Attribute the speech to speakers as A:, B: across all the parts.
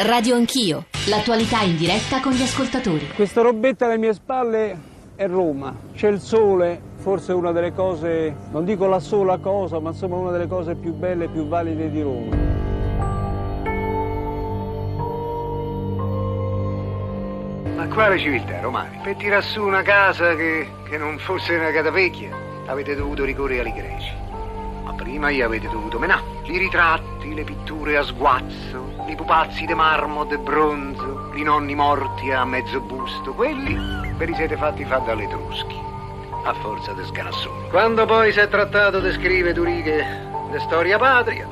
A: Radio Anch'io, l'attualità in diretta con gli ascoltatori.
B: Questa robetta alle mie spalle è Roma, c'è il sole, forse una delle cose, non dico la sola cosa, ma insomma una delle cose più belle e più valide di Roma.
C: Ma quale civiltà, Romani? Per tirar su una casa che, che non fosse una catapecchia, avete dovuto ricorrere ai greci. Ma prima gli avete dovuto menare. I ritratti, le pitture a sguazzo, i pupazzi di marmo, di bronzo, i nonni morti a mezzo busto, quelli ve li siete fatti fare dalle Etruschi. A forza di scanassoni. Quando poi si è trattato di scrivere due righe di storia patria,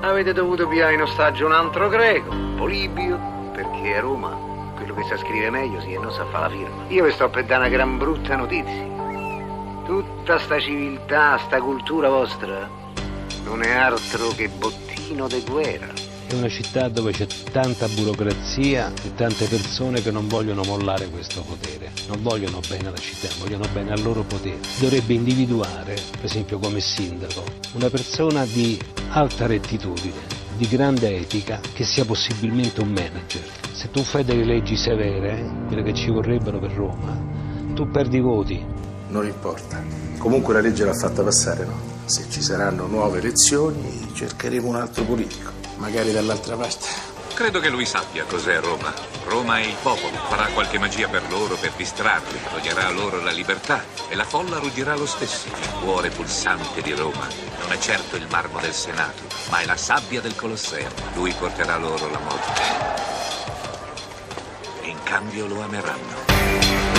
C: avete dovuto pigliare in ostaggio un altro greco, Polibio, perché a Roma quello che sa scrivere meglio sì e non sa fare la firma. Io vi sto per dare una gran brutta notizia. Tutta sta civiltà, sta cultura vostra non è altro che bottino di guerra.
D: È una città dove c'è tanta burocrazia e tante persone che non vogliono mollare questo potere, non vogliono bene alla città, vogliono bene al loro potere. Dovrebbe individuare, per esempio come sindaco, una persona di alta rettitudine, di grande etica, che sia possibilmente un manager. Se tu fai delle leggi severe, quelle che ci vorrebbero per Roma, tu perdi voti.
E: Non importa. Comunque la legge l'ha fatta passare, no? Se ci saranno nuove elezioni cercheremo un altro politico, magari dall'altra parte.
F: Credo che lui sappia cos'è Roma. Roma è il popolo, farà qualche magia per loro per distrarli, toglierà loro la libertà e la folla ruggirà lo stesso. Il cuore pulsante di Roma non è certo il marmo del Senato, ma è la sabbia del Colosseo. Lui porterà loro la morte. In cambio lo ameranno.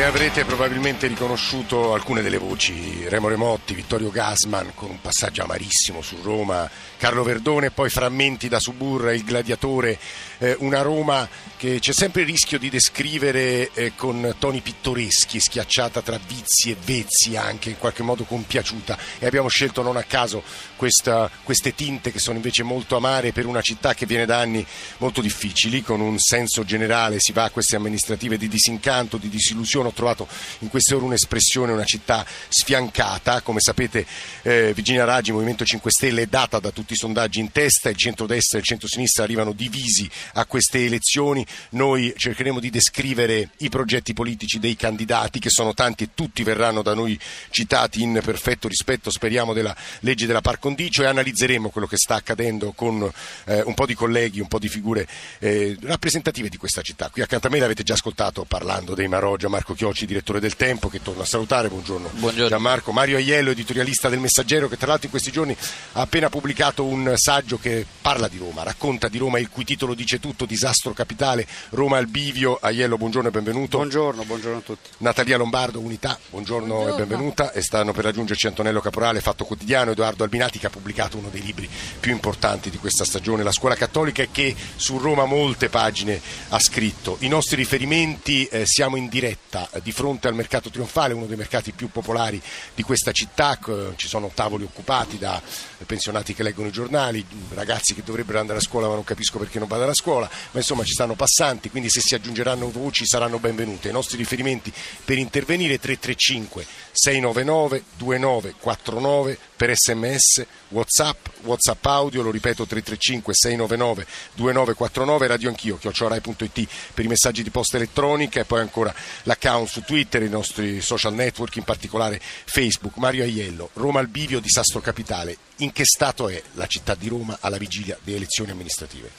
G: E avrete probabilmente riconosciuto alcune delle voci, Remo Remotti, Vittorio Gasman con un passaggio amarissimo su Roma, Carlo Verdone, poi frammenti da Suburra, il gladiatore, eh, una Roma che c'è sempre il rischio di descrivere eh, con toni pittoreschi, schiacciata tra vizi e vezzi anche, in qualche modo compiaciuta. E abbiamo scelto non a caso questa, queste tinte che sono invece molto amare per una città che viene da anni molto difficili, con un senso generale si va a queste amministrative di disincanto, di disillusione, ho trovato in queste ore un'espressione, una città sfiancata, come sapete eh, Virginia Raggi, Movimento 5 Stelle è data da tutti i sondaggi in testa, il centrodestra e il centrosinistra arrivano divisi a queste elezioni, noi cercheremo di descrivere i progetti politici dei candidati che sono tanti e tutti verranno da noi citati in perfetto rispetto, speriamo, della legge della par condicio e analizzeremo quello che sta accadendo con eh, un po' di colleghi, un po' di figure eh, rappresentative di questa città. Qui accanto a me l'avete già ascoltato parlando dei Maroggia, Marco Chiocci, direttore del Tempo, che torna a salutare, buongiorno,
H: Buongiorno.
G: Gianmarco, Mario Aiello, editorialista del Messaggero, che tra l'altro in questi giorni ha appena pubblicato un saggio che parla di Roma, racconta di Roma, il cui titolo dice tutto, disastro capitale, Roma al bivio. Aiello, buongiorno e benvenuto.
I: Buongiorno, buongiorno a tutti.
G: Natalia Lombardo, Unità, buongiorno, e benvenuta. E stanno per raggiungerci Antonello Caporale, Fatto Quotidiano, Edoardo Albinati che ha pubblicato uno dei libri più importanti di questa stagione, La scuola cattolica, e che su Roma molte pagine ha scritto. I nostri riferimenti, eh, siamo in diretta eh, di fronte al mercato trionfale, uno dei mercati più popolari di questa città, ci sono tavoli occupati da pensionati che leggono i giornali, ragazzi che dovrebbero andare a scuola ma non capisco perché non vadano a scuola, ma insomma ci stanno passanti, quindi se si aggiungeranno voci saranno benvenute. I nostri riferimenti per intervenire 335 699 2949 per sms, whatsapp, whatsapp audio, lo ripeto 335 699 2949, radio anch'io, chiocciorai.it per i messaggi di posta elettronica e poi ancora l'account su Twitter, i nostri social network, in particolare Facebook. Mario Aiello, Roma al bivio, disastro capitale. In che stato è la città di Roma alla vigilia delle elezioni amministrative?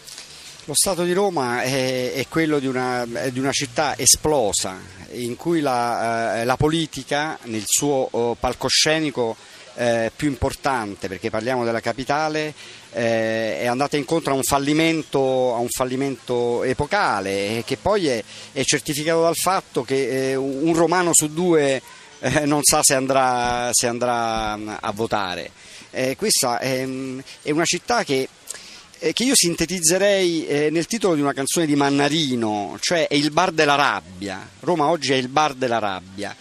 I: Lo Stato di Roma è, è quello di una, di una, città esplosa, in cui la, eh, la politica, nel suo oh, palcoscenico eh, più importante, perché parliamo della capitale, eh, è andata incontro a un fallimento, a un fallimento epocale, che poi è, è, certificato dal fatto che eh, un romano su due eh, non sa se andrà, se andrà a votare. Eh, questa è, è una città che che io sintetizzerei eh, nel titolo di una canzone di Mannarino, cioè è il bar della rabbia. Roma oggi è il bar della rabbia.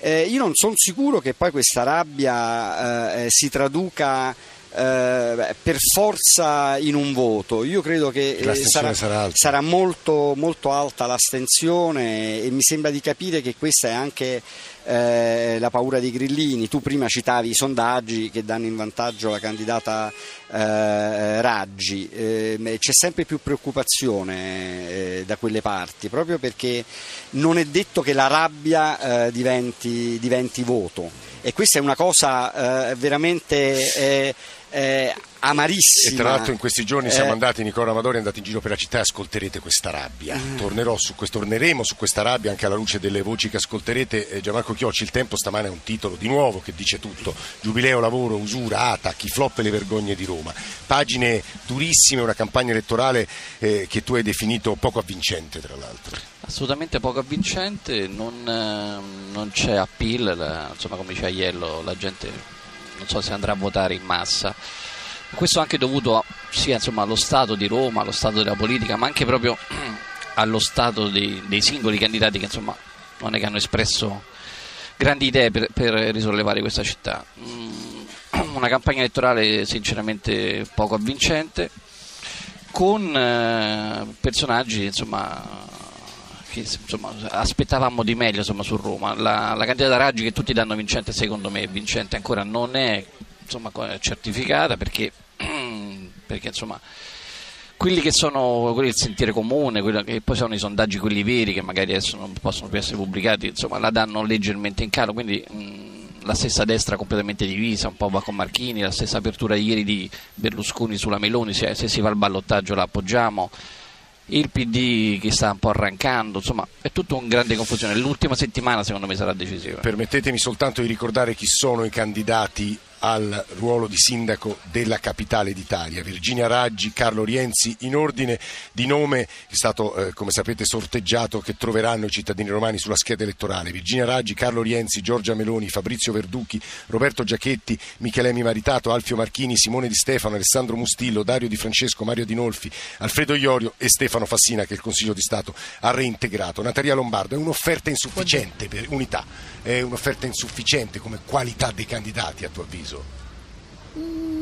I: Eh, io non sono sicuro che poi questa rabbia eh, si traduca eh, per forza in un voto. Io credo che eh, sarà,
G: sarà,
I: sarà molto, molto, alta l'astensione e mi sembra di capire che questa è anche eh, la paura dei grillini. Tu prima citavi i sondaggi che danno in vantaggio la candidata eh, Raggi, eh, c'è sempre più preoccupazione eh, da quelle parti, proprio perché non è detto che la rabbia diventi, diventi voto e questa è una cosa veramente eh, eh, amarissima.
G: E tra l'altro in questi giorni siamo andati, Nicola Amadori è andato in giro per la città e ascolterete questa rabbia. Su questo, torneremo su questa rabbia anche alla luce delle voci che ascolterete. Eh, Gianmarco Chiocci, il tempo stamane è un titolo di nuovo che dice tutto. Giubileo, lavoro, usura, ATAC, i flop e le vergogne di Roma. Pagine durissime, una campagna elettorale eh, che tu hai definito poco avvincente tra l'altro.
H: Assolutamente poco avvincente, non, eh, non c'è appeal, la, insomma come diceva Iello, la gente non so se andrà a votare in massa. Questo anche dovuto sia insomma, allo stato di Roma, allo stato della politica, ma anche proprio allo stato dei, dei singoli candidati che insomma, non è che hanno espresso grandi idee per, per risollevare questa città. Mm, una campagna elettorale sinceramente poco avvincente, con eh, personaggi insomma, che insomma, aspettavamo di meglio insomma, su Roma. La, la, candidata Raggi che tutti danno vincente, secondo me vincente ancora non è insomma, certificata perché, perché insomma, quelli che sono quelli del sentiero comune, che poi sono i sondaggi quelli veri che magari adesso non possono più essere pubblicati, insomma, la danno leggermente in calo, quindi mh, la stessa destra completamente divisa, un po' va con Marchini, la stessa apertura ieri di Berlusconi sulla Meloni, se, se si va al ballottaggio la appoggiamo il PD che sta un po' arrancando, insomma è tutto un grande confusione. L'ultima settimana secondo me sarà decisiva.
G: Permettetemi soltanto di ricordare chi sono i candidati al ruolo di sindaco della capitale d'Italia. Virginia Raggi, Carlo Rienzi, in ordine di nome è stato, eh, come sapete, sorteggiato che troveranno i cittadini romani sulla scheda elettorale. Virginia Raggi, Carlo Rienzi, Giorgia Meloni, Fabrizio Verducchi, Roberto Giachetti, Michelemi Maritato, Alfio Marchini, Simone Di Stefano, Alessandro Mustillo, Dario Di Francesco, Mario Di Nolfi, Alfredo Iorio e Stefano Fassina che il Consiglio di Stato ha reintegrato. Natalia Lombardo è un'offerta insufficiente per unità, è un'offerta insufficiente come qualità dei candidati a tuo avviso?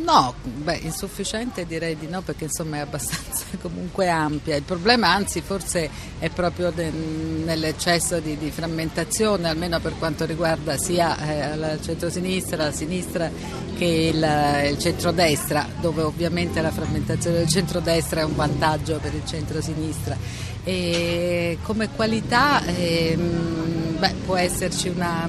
J: No, beh, insufficiente direi di no perché insomma è abbastanza comunque ampia. Il problema anzi forse è proprio de, nell'eccesso di, di, frammentazione, almeno per quanto riguarda sia eh, la centrosinistra, la sinistra che il, il centrodestra, dove ovviamente la frammentazione del centrodestra è un vantaggio per il centrosinistra. E come qualità eh, beh, può esserci una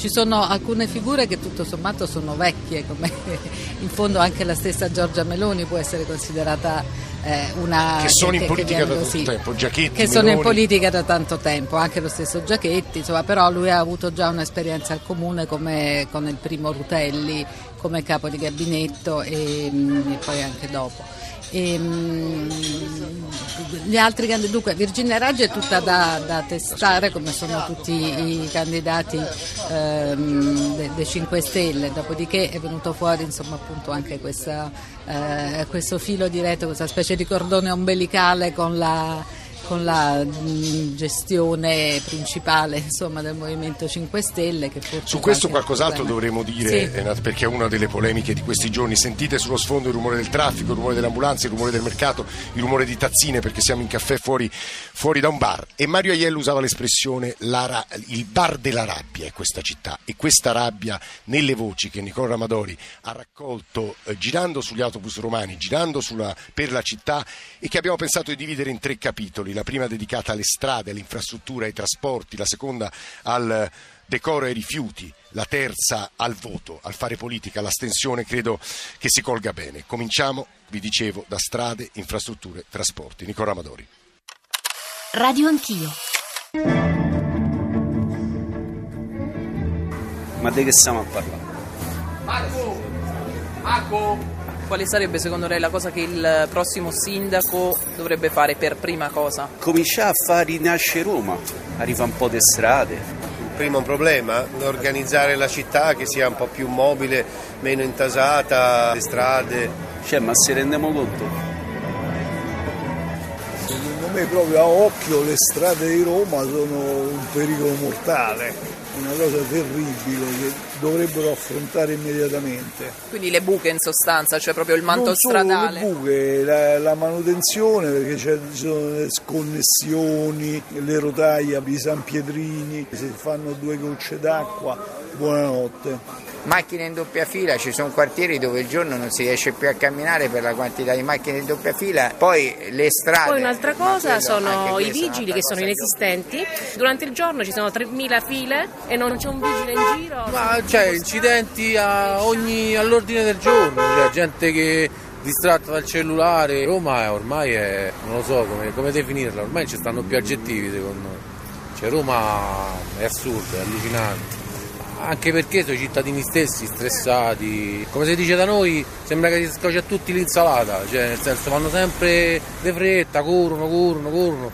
J: ci sono alcune figure che tutto sommato sono vecchie, come in fondo anche la stessa Giorgia Meloni può essere considerata eh, una...
G: Che sono che, in politica che da tanto così, tempo, Giachetti,
J: Che sono in politica da tanto tempo, anche lo stesso Giachetti, insomma, però lui ha avuto già un'esperienza al comune come con il primo Rutelli, come capo di gabinetto e, mm, e poi anche dopo. E, altri candidati, dunque Virginia Raggi è tutta da, da, testare come sono tutti i candidati um, dei de 5 Stelle, dopodiché è venuto fuori insomma, anche questa, uh, questo filo diretto, questa specie di cordone ombelicale con la con la mm, gestione principale insomma, del Movimento 5 Stelle.
G: Su questo qualcos'altro dovremmo dire, sì. perché è una delle polemiche di questi giorni. Sentite sullo sfondo il rumore del traffico, il rumore delle ambulanze, il rumore del mercato, il rumore di tazzine perché siamo in caffè fuori, fuori da un bar. E Mario Aiello usava l'espressione la, il bar della rabbia è questa città e questa rabbia nelle voci che Nicola Ramadori ha raccolto eh, girando sugli autobus romani, girando sulla, per la città e che abbiamo pensato di dividere in tre capitoli la prima dedicata alle strade, alle infrastrutture, ai trasporti, la seconda al decoro ai rifiuti, la terza al voto, al fare politica, all'astensione, credo che si colga bene. Cominciamo, vi dicevo, da strade, infrastrutture, trasporti. Nicola Amadori.
A: Radio Anch'io.
K: Ma di che stiamo a parlare?
L: Marco! Marco! Quale sarebbe secondo lei la cosa che il prossimo sindaco dovrebbe fare per prima cosa?
K: Cominciare a far rinascere Roma, arriva un po' di strade.
M: Il primo problema è organizzare la città che sia un po' più mobile, meno intasata, le strade.
K: Cioè, ma se rendiamo conto?
N: Secondo me proprio a occhio le strade di Roma sono un pericolo mortale una cosa terribile che dovrebbero affrontare immediatamente.
L: Quindi le buche in sostanza, cioè proprio il manto
N: non
L: stradale.
N: le buche, la, la manutenzione perché ci sono le sconnessioni, le rotaie di San Pietrini, se fanno due gocce d'acqua, buonanotte.
O: Macchine in doppia fila, ci sono quartieri dove il giorno non si riesce più a camminare per la quantità di macchine in doppia fila, poi le strade...
P: Poi un'altra cosa sono i vigili che sono inesistenti. Durante il giorno ci sono 3.000 file e non c'è un vigile in giro.
Q: Ma c'è incidenti a ogni- all'ordine del giorno, cioè gente che distratta dal cellulare. Roma è- ormai è, non lo so come, come definirla, ormai ci stanno più aggettivi secondo me. Cioè Roma è assurda, è allucinante. Anche perché sono i cittadini stessi stressati, come si dice da noi, sembra che si scoccia a tutti l'insalata, cioè nel senso vanno sempre di fretta, corrono, corrono, corrono,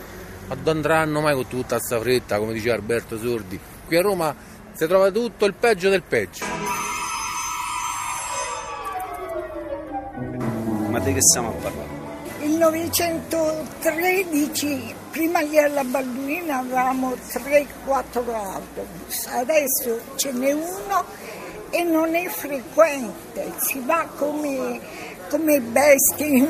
Q: ma dove andranno mai con tutta questa fretta, come diceva Alberto Sordi? Qui a Roma si trova tutto il peggio del peggio.
K: Ma di che stiamo a parlare?
R: Il 913, prima di alla Balduina avevamo 3-4 autobus, adesso ce n'è uno e non è frequente, si va come, come bestie.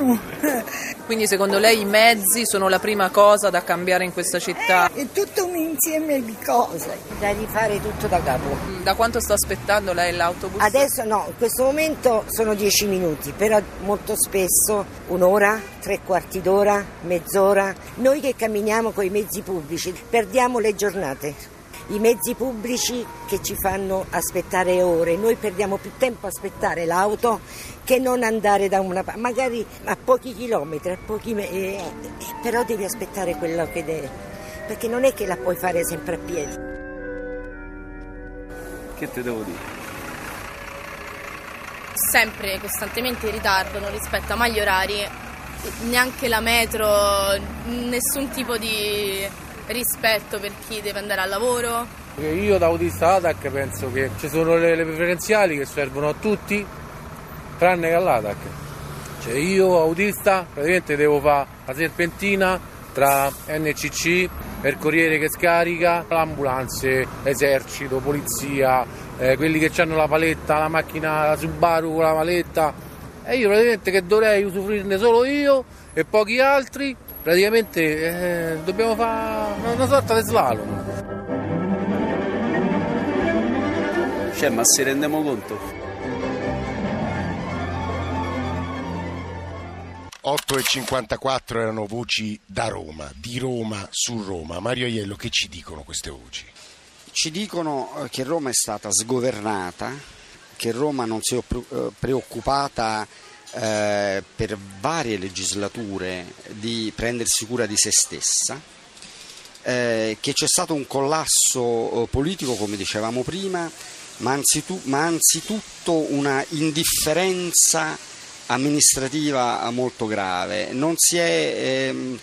L: Quindi secondo lei i mezzi sono la prima cosa da cambiare in questa città?
R: È tutto un insieme di cose.
S: Da rifare tutto da capo.
L: Da quanto sta aspettando lei l'autobus?
S: Adesso no, in questo momento sono dieci minuti, però molto spesso un'ora, tre quarti d'ora, mezz'ora. Noi che camminiamo con i mezzi pubblici perdiamo le giornate. I mezzi pubblici che ci fanno aspettare ore, noi perdiamo più tempo a aspettare l'auto che non andare da una parte, magari a pochi chilometri, a pochi me- eh, eh, però devi aspettare quello che deve, perché non è che la puoi fare sempre a piedi.
K: Che te devo dire?
T: sempre costantemente in ritardo, non rispetta mai gli orari, neanche la metro, nessun tipo di rispetto per chi deve andare al lavoro.
Q: Perché Io da autista ATAC penso che ci sono le, le preferenziali che servono a tutti, tranne che all'ATAC. Cioè io autista praticamente devo fare la serpentina tra NCC, il corriere che scarica, l'ambulanze, esercito, polizia, eh, quelli che hanno la paletta, la macchina la Subaru con la paletta. E io praticamente che dovrei usufruirne solo io e pochi altri, praticamente eh, dobbiamo fare una sorta di slalom.
K: Cioè, ma si rendiamo conto?
G: 8 e 54 erano voci da Roma, di Roma su Roma. Mario Aiello, che ci dicono queste voci?
I: Ci dicono eh, che Roma è stata sgovernata, che Roma non si è eh, preoccupata eh, per varie legislature di prendersi cura di se stessa, eh, che c'è stato un collasso eh, politico, come dicevamo prima, ma, anzitu- ma anzitutto una indifferenza amministrativa molto grave. Non si è ehm,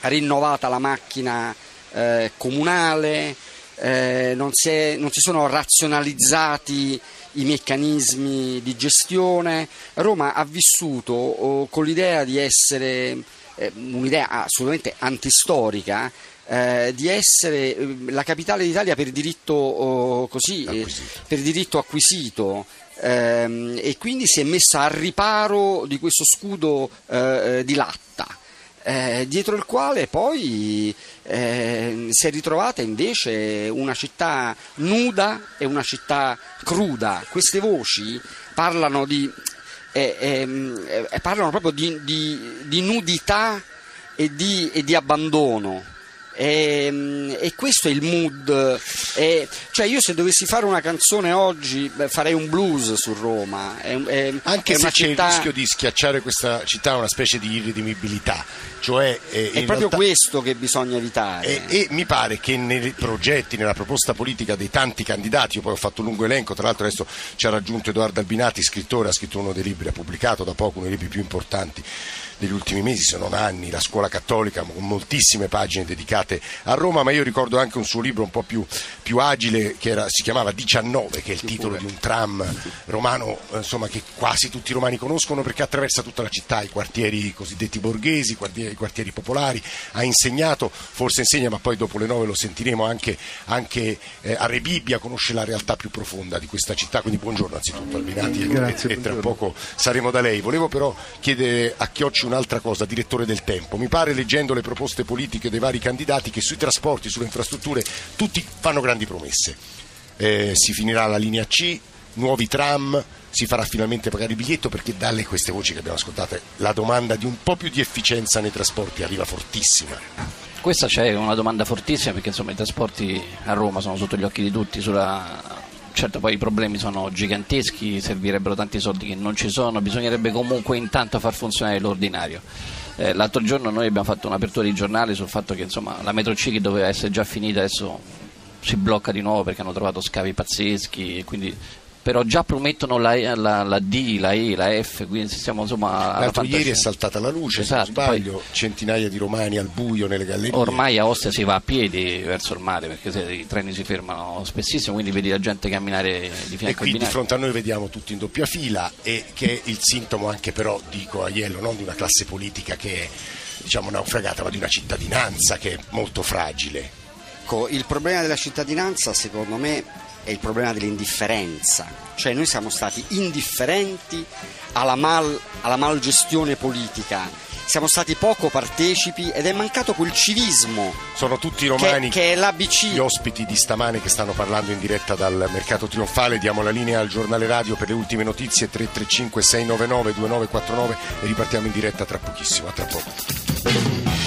I: rinnovata la macchina eh, comunale, eh, non, si è- non si sono razionalizzati i meccanismi di gestione. Roma ha vissuto oh, con l'idea di essere eh, un'idea assolutamente antistorica. eh, di essere eh, la capitale d'Italia per diritto oh, così, eh, per diritto acquisito ehm, e quindi si è messa al riparo di questo scudo eh, di latta eh, dietro il quale poi eh, si è ritrovata invece una città nuda e una città cruda. Queste voci parlano, di, eh, ehm, eh, parlano proprio di, di- di nudità e di, e di abbandono. E, e questo è il mood. E, cioè, io se dovessi fare una canzone oggi beh, farei un blues su Roma. È, è-
G: Anche
I: è
G: se c'è
I: città-
G: il rischio di schiacciare questa città a una specie di irredimibilità, cioè eh,
I: È proprio
G: realtà-
I: questo che bisogna evitare.
G: E, e mi pare che nei progetti, nella proposta politica dei tanti candidati, io poi ho fatto un lungo elenco, tra l'altro adesso ci ha raggiunto Edoardo Albinati, scrittore, ha scritto uno dei libri, ha pubblicato da poco uno dei libri più importanti degli ultimi mesi, se non anni, la scuola cattolica con moltissime pagine dedicate a Roma, ma io ricordo anche un suo libro un po' più, più agile che era, si chiamava 19, che è il titolo di un tram romano eh, insomma, che quasi tutti i romani conoscono perché attraversa tutta la città, i quartieri cosiddetti borghesi, i quartieri, popolari, ha insegnato, forse insegna, ma poi dopo le nove lo sentiremo anche, anche eh, a Rebibbia, conosce la realtà più profonda di questa città, quindi buongiorno anzitutto Albinati
U: Grazie,
G: e, e tra poco saremo da lei. Volevo però chiedere a Chiocci un'altra cosa, direttore del Tempo. Mi pare leggendo le proposte politiche dei vari candidati che sui trasporti, sulle infrastrutture, tutti fanno grandi promesse. Eh, si finirà la linea C, nuovi tram, si farà finalmente pagare il biglietto perché dalle queste voci che abbiamo ascoltato la domanda di un po' più di efficienza nei trasporti arriva fortissima.
H: Questa c'è una domanda fortissima perché insomma i trasporti a Roma sono sotto gli occhi di tutti, sulla... certo poi i problemi sono giganteschi, servirebbero tanti soldi che non ci sono, bisognerebbe comunque intanto far funzionare l'ordinario. Eh, l'altro giorno noi abbiamo fatto un'apertura di giornali sul fatto che insomma, la metro C che doveva essere già finita adesso si blocca di nuovo perché hanno trovato scavi pazzeschi e quindi però già promettono la, la, la, D, la E, la F, quindi siamo insomma...
G: L'altro ieri è saltata la luce, esatto, se non sbaglio, poi, centinaia di romani al buio nelle gallerie.
H: Ormai a Ostia si va a piedi verso il mare perché i treni si fermano spessissimo, quindi vedi la gente camminare di fianco
G: E qui di fronte a noi vediamo tutti in doppia fila e che è il sintomo anche però, dico a Iello, non di una classe politica che è diciamo naufragata, ma di una cittadinanza che è molto fragile.
I: Ecco, il problema della cittadinanza secondo me è il problema dell'indifferenza, cioè noi siamo stati indifferenti alla, mal, alla malgestione politica, siamo stati poco partecipi ed è mancato quel civismo.
G: Sono tutti romani
I: che, che è l'ABC.
G: Gli ospiti di stamane che stanno parlando in diretta dal mercato trionfale, diamo la linea al giornale radio per le ultime notizie 335 699 2949 e ripartiamo in diretta tra pochissimo, a tra poco.